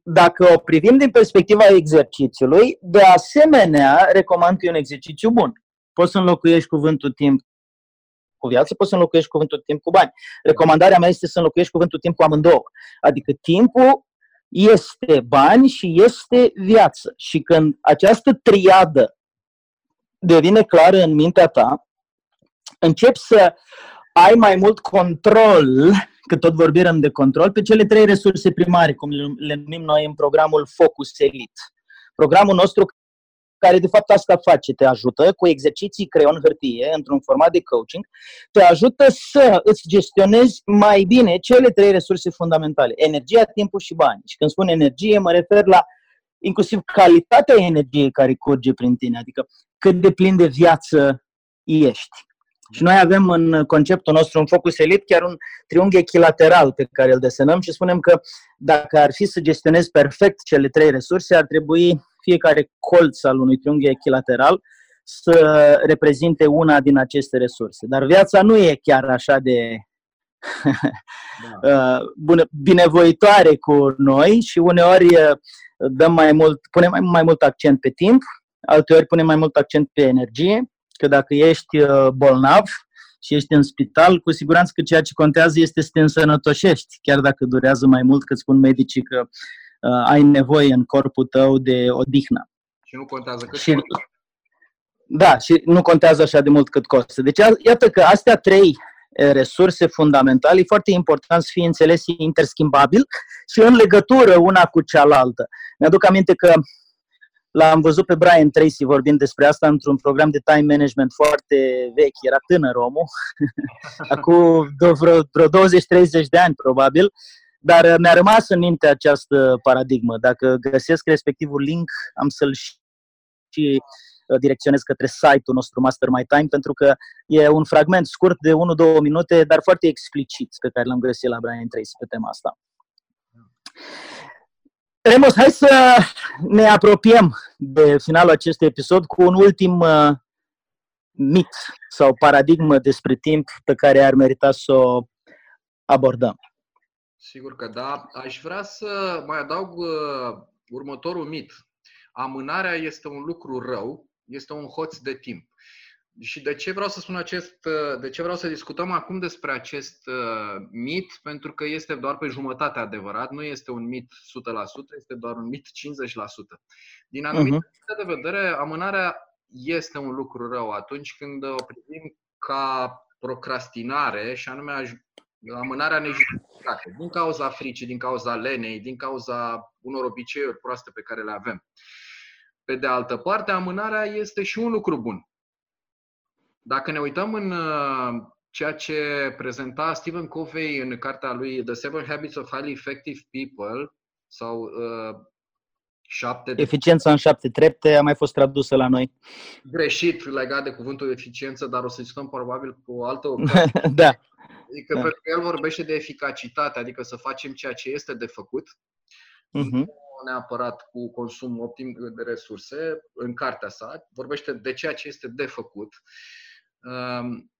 dacă o privim din perspectiva exercițiului, de asemenea, recomand că e un exercițiu bun. Poți să înlocuiești cuvântul timp cu viață, poți să înlocuiești cuvântul timp cu bani. Recomandarea mea este să înlocuiești cuvântul timp cu amândouă. Adică timpul este bani și este viață. Și când această triadă devine clară în mintea ta, începi să ai mai mult control, că tot vorbim de control, pe cele trei resurse primare, cum le numim noi în programul Focus Elite. Programul nostru care de fapt asta face, te ajută cu exerciții creion hârtie într-un format de coaching, te ajută să îți gestionezi mai bine cele trei resurse fundamentale, energia, timpul și bani. Și când spun energie, mă refer la inclusiv calitatea energiei care curge prin tine, adică cât de plin de viață ești. Și noi avem în conceptul nostru, în Focus Elite, chiar un triunghi echilateral pe care îl desenăm și spunem că dacă ar fi să gestionezi perfect cele trei resurse, ar trebui fiecare colț al unui triunghi echilateral să reprezinte una din aceste resurse. Dar viața nu e chiar așa de da. Uh, binevoitoare cu noi și uneori uh, dăm mai mult, punem mai, mai mult accent pe timp, alteori punem mai mult accent pe energie că dacă ești uh, bolnav și ești în spital, cu siguranță că ceea ce contează este să te însănătoșești, chiar dacă durează mai mult, că spun medicii că uh, ai nevoie în corpul tău de odihnă. Și nu contează cât și, Da, și nu contează așa de mult cât costă. Deci iată că astea trei resurse fundamentale, e foarte important să fie înțeles interschimbabil și în legătură una cu cealaltă. Mi-aduc aminte că L-am văzut pe Brian Tracy vorbind despre asta într-un program de time management foarte vechi, era tânăr omul, acum vreo, vreo 20-30 de ani probabil, dar uh, mi-a rămas în minte această paradigmă. Dacă găsesc respectivul link, am să-l și uh, direcționez către site-ul nostru Master My Time, pentru că e un fragment scurt de 1-2 minute, dar foarte explicit, pe care l-am găsit la Brian Tracy pe tema asta. Remos, hai să ne apropiem de finalul acestui episod cu un ultim uh, mit sau paradigmă despre timp pe care ar merita să o abordăm. Sigur că da. Aș vrea să mai adaug uh, următorul mit. Amânarea este un lucru rău, este un hoț de timp. Și de ce vreau să spun acest, de ce vreau să discutăm acum despre acest uh, mit? Pentru că este doar pe jumătate adevărat, nu este un mit 100%, este doar un mit 50%. Din anumite uh-huh. de vedere, amânarea este un lucru rău atunci când o privim ca procrastinare și anume amânarea nejustificată, din cauza fricii, din cauza lenei, din cauza unor obiceiuri proaste pe care le avem. Pe de altă parte, amânarea este și un lucru bun. Dacă ne uităm în uh, ceea ce prezenta Stephen Covey în cartea lui The Seven Habits of Highly Effective People sau uh, șapte... Eficiența în șapte trepte a mai fost tradusă la noi. Greșit legat de cuvântul eficiență, dar o să discutăm probabil cu o altă ocazie. da. Adică da. pentru că el vorbește de eficacitate, adică să facem ceea ce este de făcut, uh-huh. nu neapărat cu consum optim de resurse, în cartea sa, vorbește de ceea ce este de făcut. Ehm,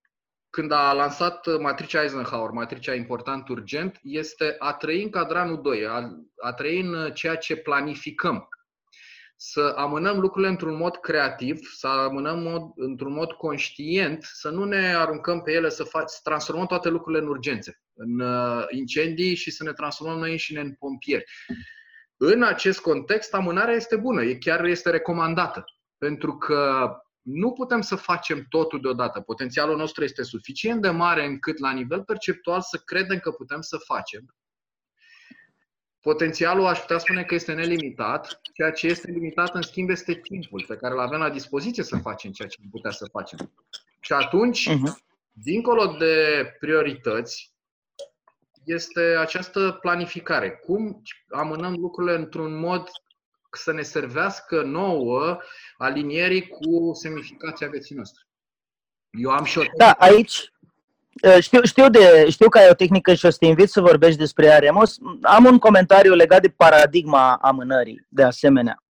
când a lansat matricea Eisenhower, matricea important urgent, este a trăi în cadranul 2, a, a trăi în ceea ce planificăm. Să amânăm lucrurile într-un mod creativ, să amânăm mod, într-un mod conștient, să nu ne aruncăm pe ele, să, fac, să transformăm toate lucrurile în urgențe, în uh, incendii și să ne transformăm noi înșine în pompieri. În acest context, amânarea este bună, e chiar este recomandată, pentru că nu putem să facem totul deodată. Potențialul nostru este suficient de mare încât la nivel perceptual să credem că putem să facem. Potențialul aș putea spune că este nelimitat, ceea ce este limitat în schimb este timpul pe care îl avem la dispoziție să facem ceea ce am putea să facem. Și atunci, uh-huh. dincolo de priorități, este această planificare. Cum amânăm lucrurile într-un mod să ne servească nouă alinierii cu semnificația vieții noastre. Eu am și o Da, aici uh, știu, știu, de, știu că ai o tehnică și o să te invit să vorbești despre ea, Remos. Am un comentariu legat de paradigma amânării, de asemenea.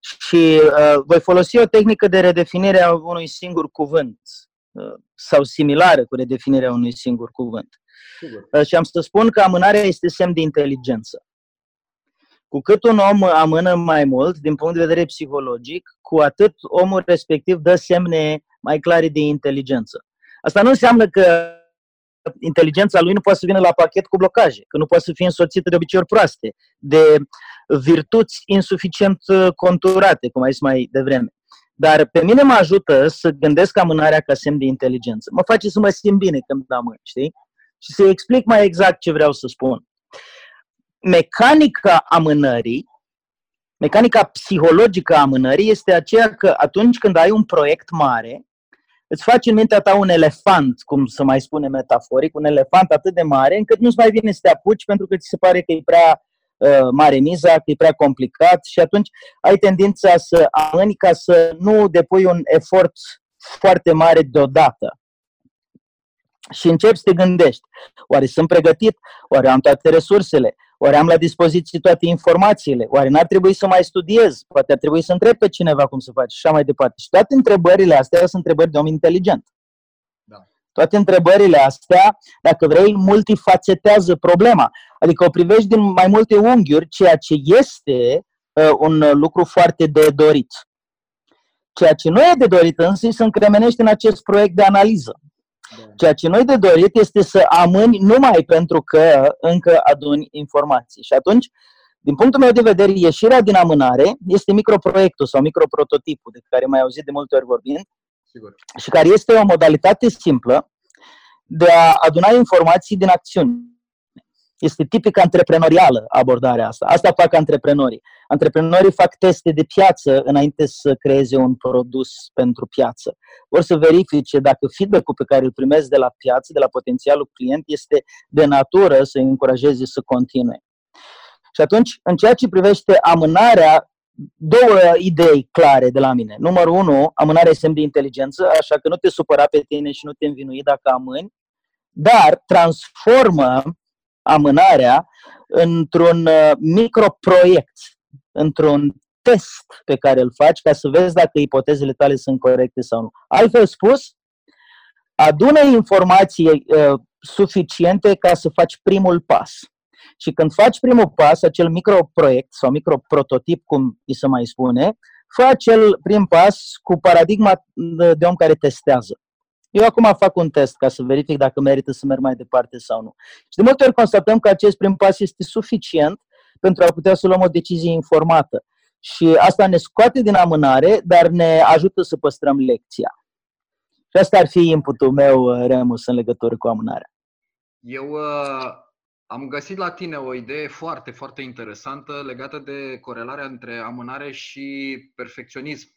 Și uh, voi folosi o tehnică de redefinire a unui singur cuvânt uh, sau similară cu redefinirea unui singur cuvânt. Uh, și am să spun că amânarea este semn de inteligență. Cu cât un om amână mai mult, din punct de vedere psihologic, cu atât omul respectiv dă semne mai clare de inteligență. Asta nu înseamnă că inteligența lui nu poate să vină la pachet cu blocaje, că nu poate să fie însoțită de obiceiuri proaste, de virtuți insuficient conturate, cum ai zis mai devreme. Dar pe mine mă ajută să gândesc amânarea ca semn de inteligență. Mă face să mă simt bine când amân, știi? Și să explic mai exact ce vreau să spun mecanica amânării Mecanica psihologică a amânării este aceea că atunci când ai un proiect mare, îți faci în mintea ta un elefant, cum să mai spune metaforic, un elefant atât de mare încât nu-ți mai vine să te apuci pentru că ți se pare că e prea uh, mare miza, că e prea complicat și atunci ai tendința să amâni ca să nu depui un efort foarte mare deodată. Și începi să te gândești, oare sunt pregătit? Oare am toate resursele? Oare am la dispoziție toate informațiile? Oare n-ar trebui să mai studiez? Poate ar trebui să întreb pe cineva cum să faci și așa mai departe. Și toate întrebările astea sunt întrebări de om inteligent. Da. Toate întrebările astea, dacă vrei, multifacetează problema. Adică o privești din mai multe unghiuri, ceea ce este uh, un lucru foarte de dorit. Ceea ce nu e de dorit însă să încremenești în acest proiect de analiză. Da. Ceea ce noi de dorit este să amâni numai pentru că încă aduni informații. Și atunci, din punctul meu de vedere, ieșirea din amânare este microproiectul sau microprototipul, de care mai auzit de multe ori vorbind, Sigur. și care este o modalitate simplă de a aduna informații din acțiuni. Este tipic antreprenorială abordarea asta. Asta fac antreprenorii. Antreprenorii fac teste de piață înainte să creeze un produs pentru piață. Vor să verifice dacă feedback-ul pe care îl primesc de la piață, de la potențialul client, este de natură să îi încurajeze să continue. Și atunci, în ceea ce privește amânarea, două idei clare de la mine. Numărul unu, amânarea este semn de inteligență, așa că nu te supăra pe tine și nu te învinui dacă amâni, dar transformă amânarea într-un uh, microproiect, într-un test pe care îl faci ca să vezi dacă ipotezele tale sunt corecte sau nu. Altfel spus, adună informații uh, suficiente ca să faci primul pas. Și când faci primul pas, acel microproiect sau microprototip, cum îi se mai spune, fă acel prim pas cu paradigma de om care testează. Eu acum fac un test ca să verific dacă merită să merg mai departe sau nu. Și de multe ori constatăm că acest prim pas este suficient pentru a putea să luăm o decizie informată. Și asta ne scoate din amânare, dar ne ajută să păstrăm lecția. Și asta ar fi inputul meu, Remus, în legătură cu amânarea. Eu uh, am găsit la tine o idee foarte, foarte interesantă legată de corelarea între amânare și perfecționism.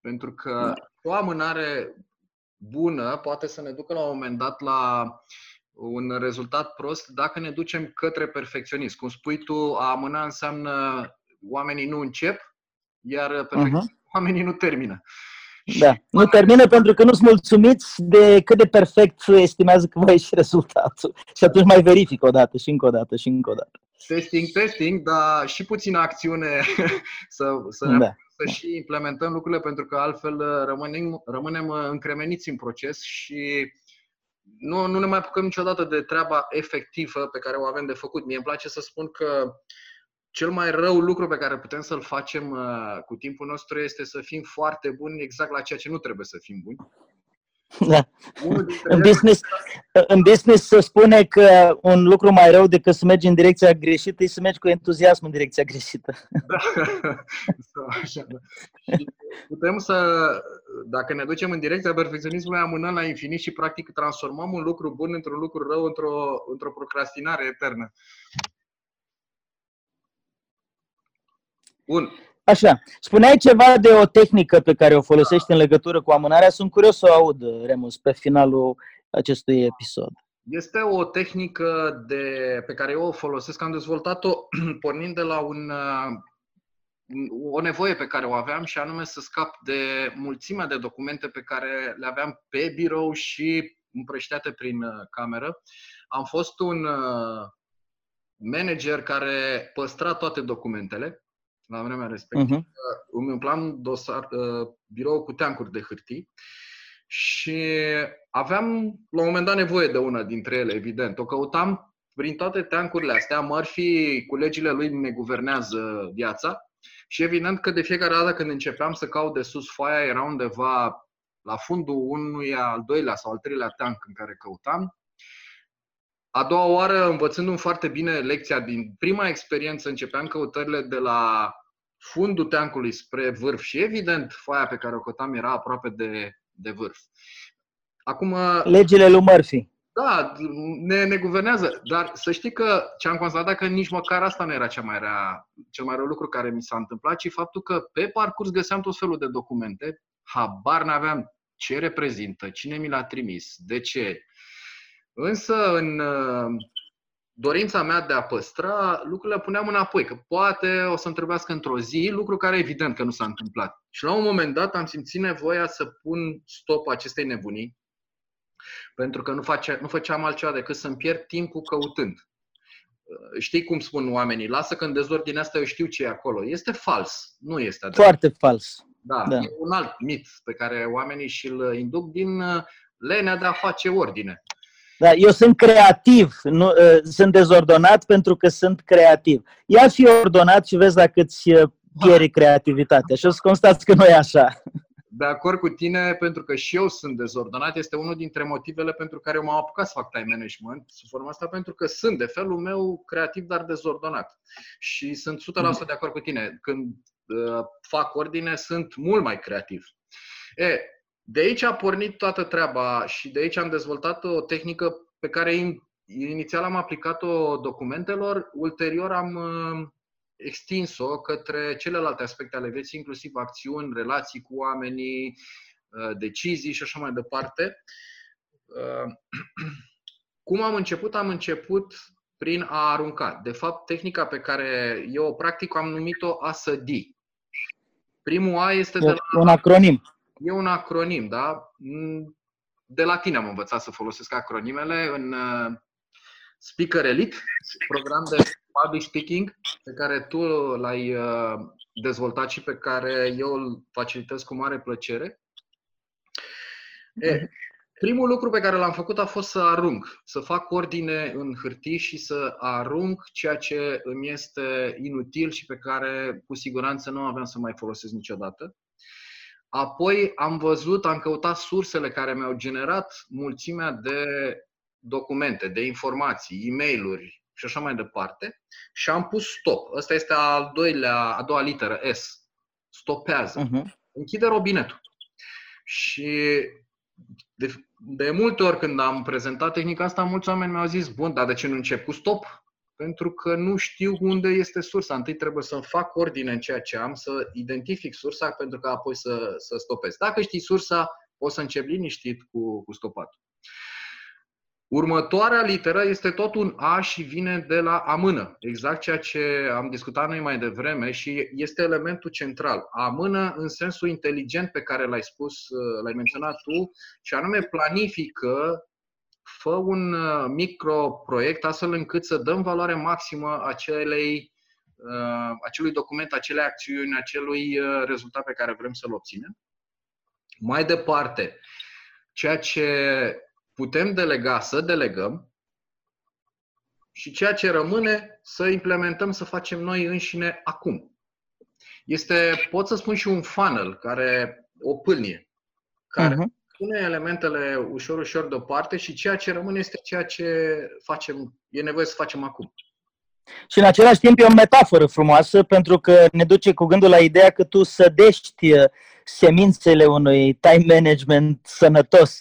Pentru că o amânare bună poate să ne ducă la un moment dat la un rezultat prost dacă ne ducem către perfecționism. Cum spui tu, a amâna înseamnă oamenii nu încep, iar uh-huh. oamenii nu termină. Da, nu termină pentru că nu sunt mulțumiți de cât de perfect estimează că va ieși rezultatul. Și atunci mai verific o dată și încă o dată și încă o dată. Testing, testing, dar și puțină acțiune să, să da să și implementăm lucrurile, pentru că altfel uh, rămânem, rămânem uh, încremeniți în proces și nu, nu ne mai apucăm niciodată de treaba efectivă pe care o avem de făcut. Mie îmi place să spun că cel mai rău lucru pe care putem să-l facem uh, cu timpul nostru este să fim foarte buni exact la ceea ce nu trebuie să fim buni. Da. În business, în business se spune că un lucru mai rău decât să mergi în direcția greșită e să mergi cu entuziasm în direcția greșită. Da. Așa, da. putem să, dacă ne ducem în direcția perfecționismului, amânăm la infinit și practic transformăm un lucru bun într-un lucru rău, într-o, într-o procrastinare eternă. Bun. Așa, spuneai ceva de o tehnică pe care o folosești în legătură cu amânarea. Sunt curios să o aud, Remus, pe finalul acestui episod. Este o tehnică de, pe care eu o folosesc, am dezvoltat-o pornind de la un, o nevoie pe care o aveam și anume să scap de mulțimea de documente pe care le aveam pe birou și împrășteate prin uh, cameră. Am fost un uh, manager care păstra toate documentele la vremea respectivă, uh-huh. îmi umplam dosar, uh, birou cu teancuri de hârtii și aveam la un moment dat nevoie de una dintre ele, evident. O căutam prin toate teancurile astea, Murphy cu legile lui ne guvernează viața și evident că de fiecare dată când începeam să caut de sus foaia era undeva la fundul unui al doilea sau al treilea teanc în care căutam. A doua oară, învățându-mi foarte bine lecția din prima experiență, începeam căutările de la fundul teancului spre vârf și evident foaia pe care o căutam era aproape de, de vârf. Acum... Legile lui Murphy. Da, ne, ne guvernează. Dar să știi că ce am constatat că nici măcar asta nu era cea mai rea, cel mai rău lucru care mi s-a întâmplat, ci faptul că pe parcurs găseam tot felul de documente, habar n-aveam ce reprezintă, cine mi l-a trimis, de ce. Însă, în uh, dorința mea de a păstra, lucrurile puneam înapoi, că poate o să întrebească într-o zi, lucru care evident că nu s-a întâmplat. Și la un moment dat am simțit nevoia să pun stop acestei nebunii, pentru că nu, face, nu făceam altceva decât să-mi pierd timpul căutând. Uh, știi cum spun oamenii, lasă că în dezordinea asta eu știu ce e acolo. Este fals, nu este adevărat. Foarte fals. Da, da, e un alt mit pe care oamenii și-l induc din uh, lenea de a face ordine. Da, eu sunt creativ, nu, uh, sunt dezordonat pentru că sunt creativ. Ia fi ordonat și vezi dacă îți pieri creativitatea. Și o să constați că nu e așa de acord cu tine, pentru că și eu sunt dezordonat. Este unul dintre motivele pentru care m-am apucat să fac time management sub forma asta, pentru că sunt de felul meu creativ, dar dezordonat. Și sunt 100% de acord cu tine. Când uh, fac ordine, sunt mult mai creativ. E, de aici a pornit toată treaba și de aici am dezvoltat o tehnică pe care inițial am aplicat-o documentelor, ulterior am uh, extins-o către celelalte aspecte ale vieții, inclusiv acțiuni, relații cu oamenii, uh, decizii și așa mai departe. Uh, cum am început? Am început prin a arunca. De fapt, tehnica pe care eu o practic am numit-o a sădi. Primul A este de la... Un acronim. E un acronim, da? De la tine am învățat să folosesc acronimele în uh, Speaker Elite, program de public speaking pe care tu l-ai uh, dezvoltat și pe care eu îl facilitez cu mare plăcere. E, primul lucru pe care l-am făcut a fost să arunc, să fac ordine în hârtii și să arunc ceea ce îmi este inutil și pe care cu siguranță nu aveam să mai folosesc niciodată. Apoi am văzut, am căutat sursele care mi-au generat mulțimea de documente, de informații, e mail și așa mai departe și am pus stop. Asta este al doilea, a doua literă, S. Stopează. Uh-huh. Închide robinetul. Și de, de multe ori când am prezentat tehnica asta, mulți oameni mi-au zis, bun, dar de ce nu încep cu stop? Pentru că nu știu unde este sursa. Întâi trebuie să fac ordine în ceea ce am, să identific sursa pentru că apoi să, să stopez. Dacă știi sursa, poți să începi liniștit cu, cu stopatul. Următoarea literă este tot un A și vine de la amână. Exact ceea ce am discutat noi mai devreme și este elementul central. Amână în sensul inteligent pe care l-ai spus, l-ai menționat tu, și anume planifică, fă un uh, microproiect astfel încât să dăm valoare maximă acelei, uh, acelui document, acelei acțiuni, acelui uh, rezultat pe care vrem să-l obținem. Mai departe, ceea ce putem delega, să delegăm și ceea ce rămâne să implementăm, să facem noi înșine acum. Este, pot să spun și un funnel, care, o pâlnie, care uh-huh. Pune elementele ușor, ușor deoparte și ceea ce rămâne este ceea ce facem, e nevoie să facem acum. Și în același timp e o metaforă frumoasă pentru că ne duce cu gândul la ideea că tu sădești uh, semințele unui time management sănătos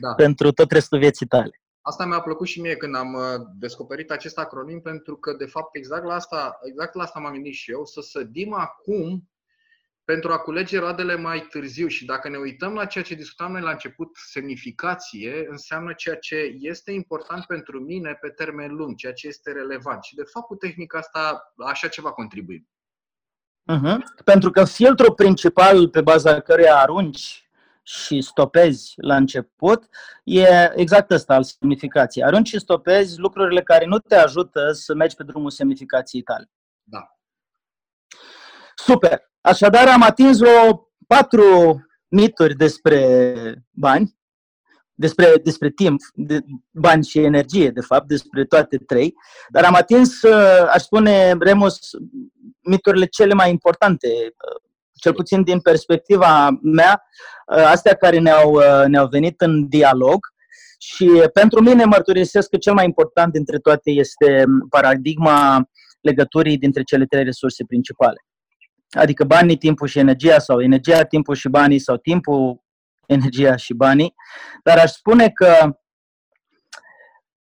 da. pentru tot restul vieții tale. Asta mi-a plăcut și mie când am uh, descoperit acest acronim, pentru că, de fapt, exact la asta, exact la asta m-am gândit și eu, să sădim acum pentru a culege roadele mai târziu. Și dacă ne uităm la ceea ce discutam noi la început, semnificație înseamnă ceea ce este important pentru mine pe termen lung, ceea ce este relevant. Și, de fapt, cu tehnica asta, așa ceva contribuim. Uh-huh. Pentru că filtrul principal pe baza căruia arunci și stopezi la început, e exact ăsta al semnificației. Arunci și stopezi lucrurile care nu te ajută să mergi pe drumul semnificației tale. Da. Super! Așadar, am atins o patru mituri despre bani, despre, despre timp, de bani și energie, de fapt, despre toate trei, dar am atins, aș spune, Remus, miturile cele mai importante cel puțin din perspectiva mea, ă, astea care ne-au, ă, ne-au venit în dialog și pentru mine mărturisesc că cel mai important dintre toate este paradigma legăturii dintre cele trei resurse principale. Adică banii, timpul și energia sau energia, timpul și banii sau timpul, energia și banii. Dar aș spune că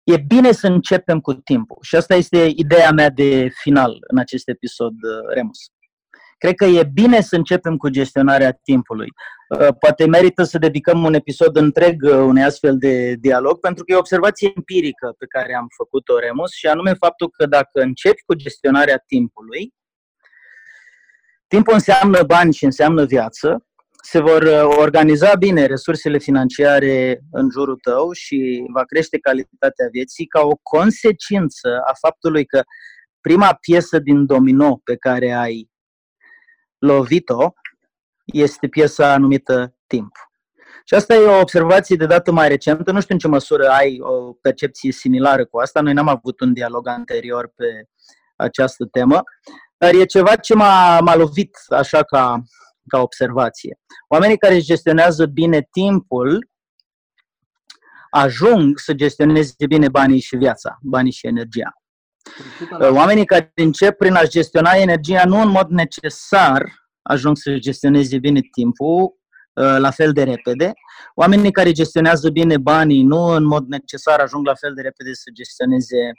e bine să începem cu timpul. Și asta este ideea mea de final în acest episod, uh, Remus. Cred că e bine să începem cu gestionarea timpului. Uh, poate merită să dedicăm un episod întreg uh, unei astfel de dialog, pentru că e o observație empirică pe care am făcut-o, Remus, și anume faptul că dacă începi cu gestionarea timpului, timpul înseamnă bani și înseamnă viață, se vor uh, organiza bine resursele financiare în jurul tău și va crește calitatea vieții ca o consecință a faptului că prima piesă din domino pe care ai lovit-o este piesa numită timp. Și asta e o observație de dată mai recentă. Nu știu în ce măsură ai o percepție similară cu asta. Noi n-am avut un dialog anterior pe această temă, dar e ceva ce m-a, m-a lovit așa ca, ca observație. Oamenii care gestionează bine timpul ajung să gestioneze bine banii și viața, banii și energia. Oamenii care încep prin a gestiona energia nu în mod necesar ajung să gestioneze bine timpul uh, la fel de repede. Oamenii care gestionează bine banii nu în mod necesar ajung la fel de repede să gestioneze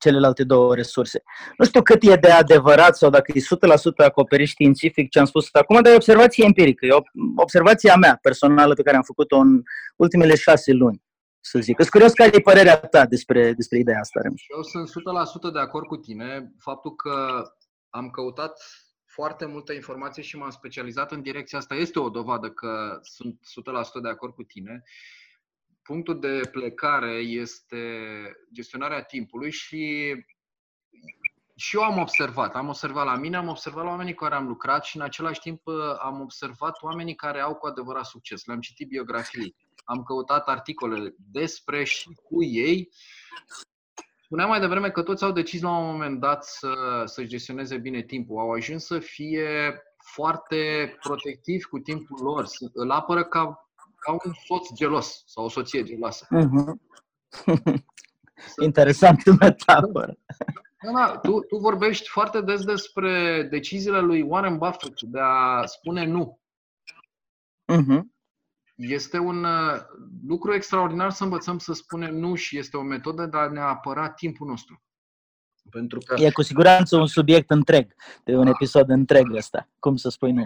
celelalte două resurse. Nu știu cât e de adevărat sau dacă e 100% acoperit științific ce am spus acum, dar e observație empirică, e o observație a mea personală pe care am făcut-o în ultimele șase luni, să zic. Sunt curios care e părerea ta despre, despre ideea asta. Eu sunt 100% de acord cu tine. Faptul că am căutat foarte multă informație și m-am specializat în direcția asta este o dovadă că sunt 100% de acord cu tine punctul de plecare este gestionarea timpului și și eu am observat, am observat la mine, am observat la oamenii cu care am lucrat și în același timp uh, am observat oamenii care au cu adevărat succes. Le-am citit biografii, am căutat articole despre și cu ei. Spuneam mai devreme că toți au decis la un moment dat să, să gestioneze bine timpul. Au ajuns să fie foarte protectivi cu timpul lor, îl apără ca ca un soț gelos sau o soție geloasă. Uh-huh. Interesant metaforă. Da, da, tu, tu vorbești foarte des despre deciziile lui Warren Buffett de a spune nu. Uh-huh. Este un uh, lucru extraordinar să învățăm să spunem nu și este o metodă de a ne apăra timpul nostru. Pentru că... E cu siguranță un subiect întreg, de un da. episod întreg ăsta, cum să spui nu.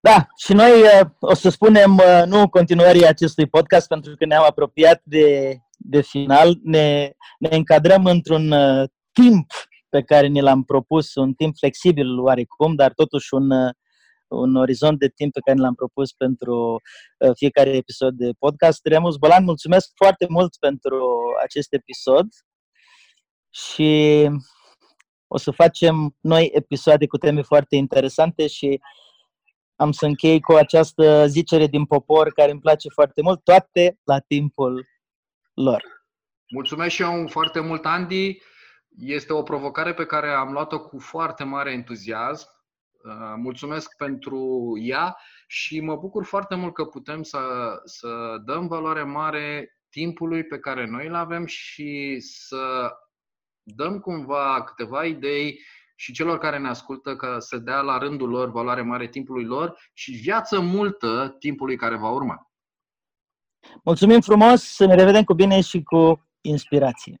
Da, și noi uh, o să spunem uh, nu continuării acestui podcast pentru că ne-am apropiat de, de final. Ne, ne încadrăm într-un uh, timp pe care ne l-am propus, un timp flexibil oarecum, dar totuși un, un orizont de timp pe care ne l-am propus pentru fiecare episod de podcast. Remus Bălan, mulțumesc foarte mult pentru acest episod și o să facem noi episoade cu teme foarte interesante și am să închei cu această zicere din popor care îmi place foarte mult, toate la timpul lor. Mulțumesc și eu foarte mult, Andy. Este o provocare pe care am luat-o cu foarte mare entuziasm. Uh, mulțumesc pentru ea și mă bucur foarte mult că putem să, să dăm valoare mare timpului pe care noi îl avem și să dăm cumva câteva idei și celor care ne ascultă că să dea la rândul lor valoare mare timpului lor și viață multă timpului care va urma. Mulțumim frumos, să ne revedem cu bine și cu inspirație.